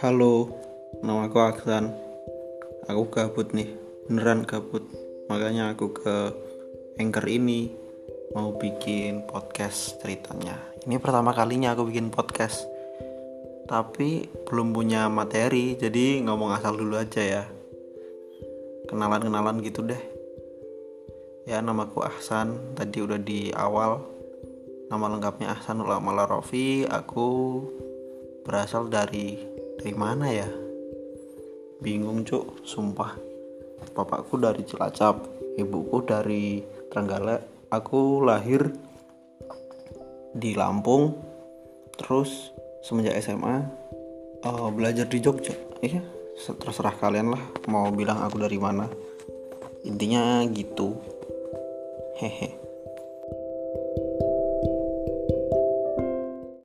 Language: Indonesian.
Halo, nama aku Aksan. Aku gabut nih, beneran gabut. Makanya aku ke Anchor ini mau bikin podcast ceritanya. Ini pertama kalinya aku bikin podcast. Tapi belum punya materi, jadi ngomong asal dulu aja ya. Kenalan-kenalan gitu deh. Ya, namaku Ahsan. Tadi udah di awal. Nama lengkapnya Ahsanul Amal Rofi. Aku berasal dari dari mana ya? Bingung cuk. Sumpah. Bapakku dari Cilacap ibuku dari Trenggalek. Aku lahir di Lampung. Terus semenjak SMA uh, eh, belajar di Jogja. Iya terserah kalian lah mau bilang aku dari mana. Intinya gitu. Hehe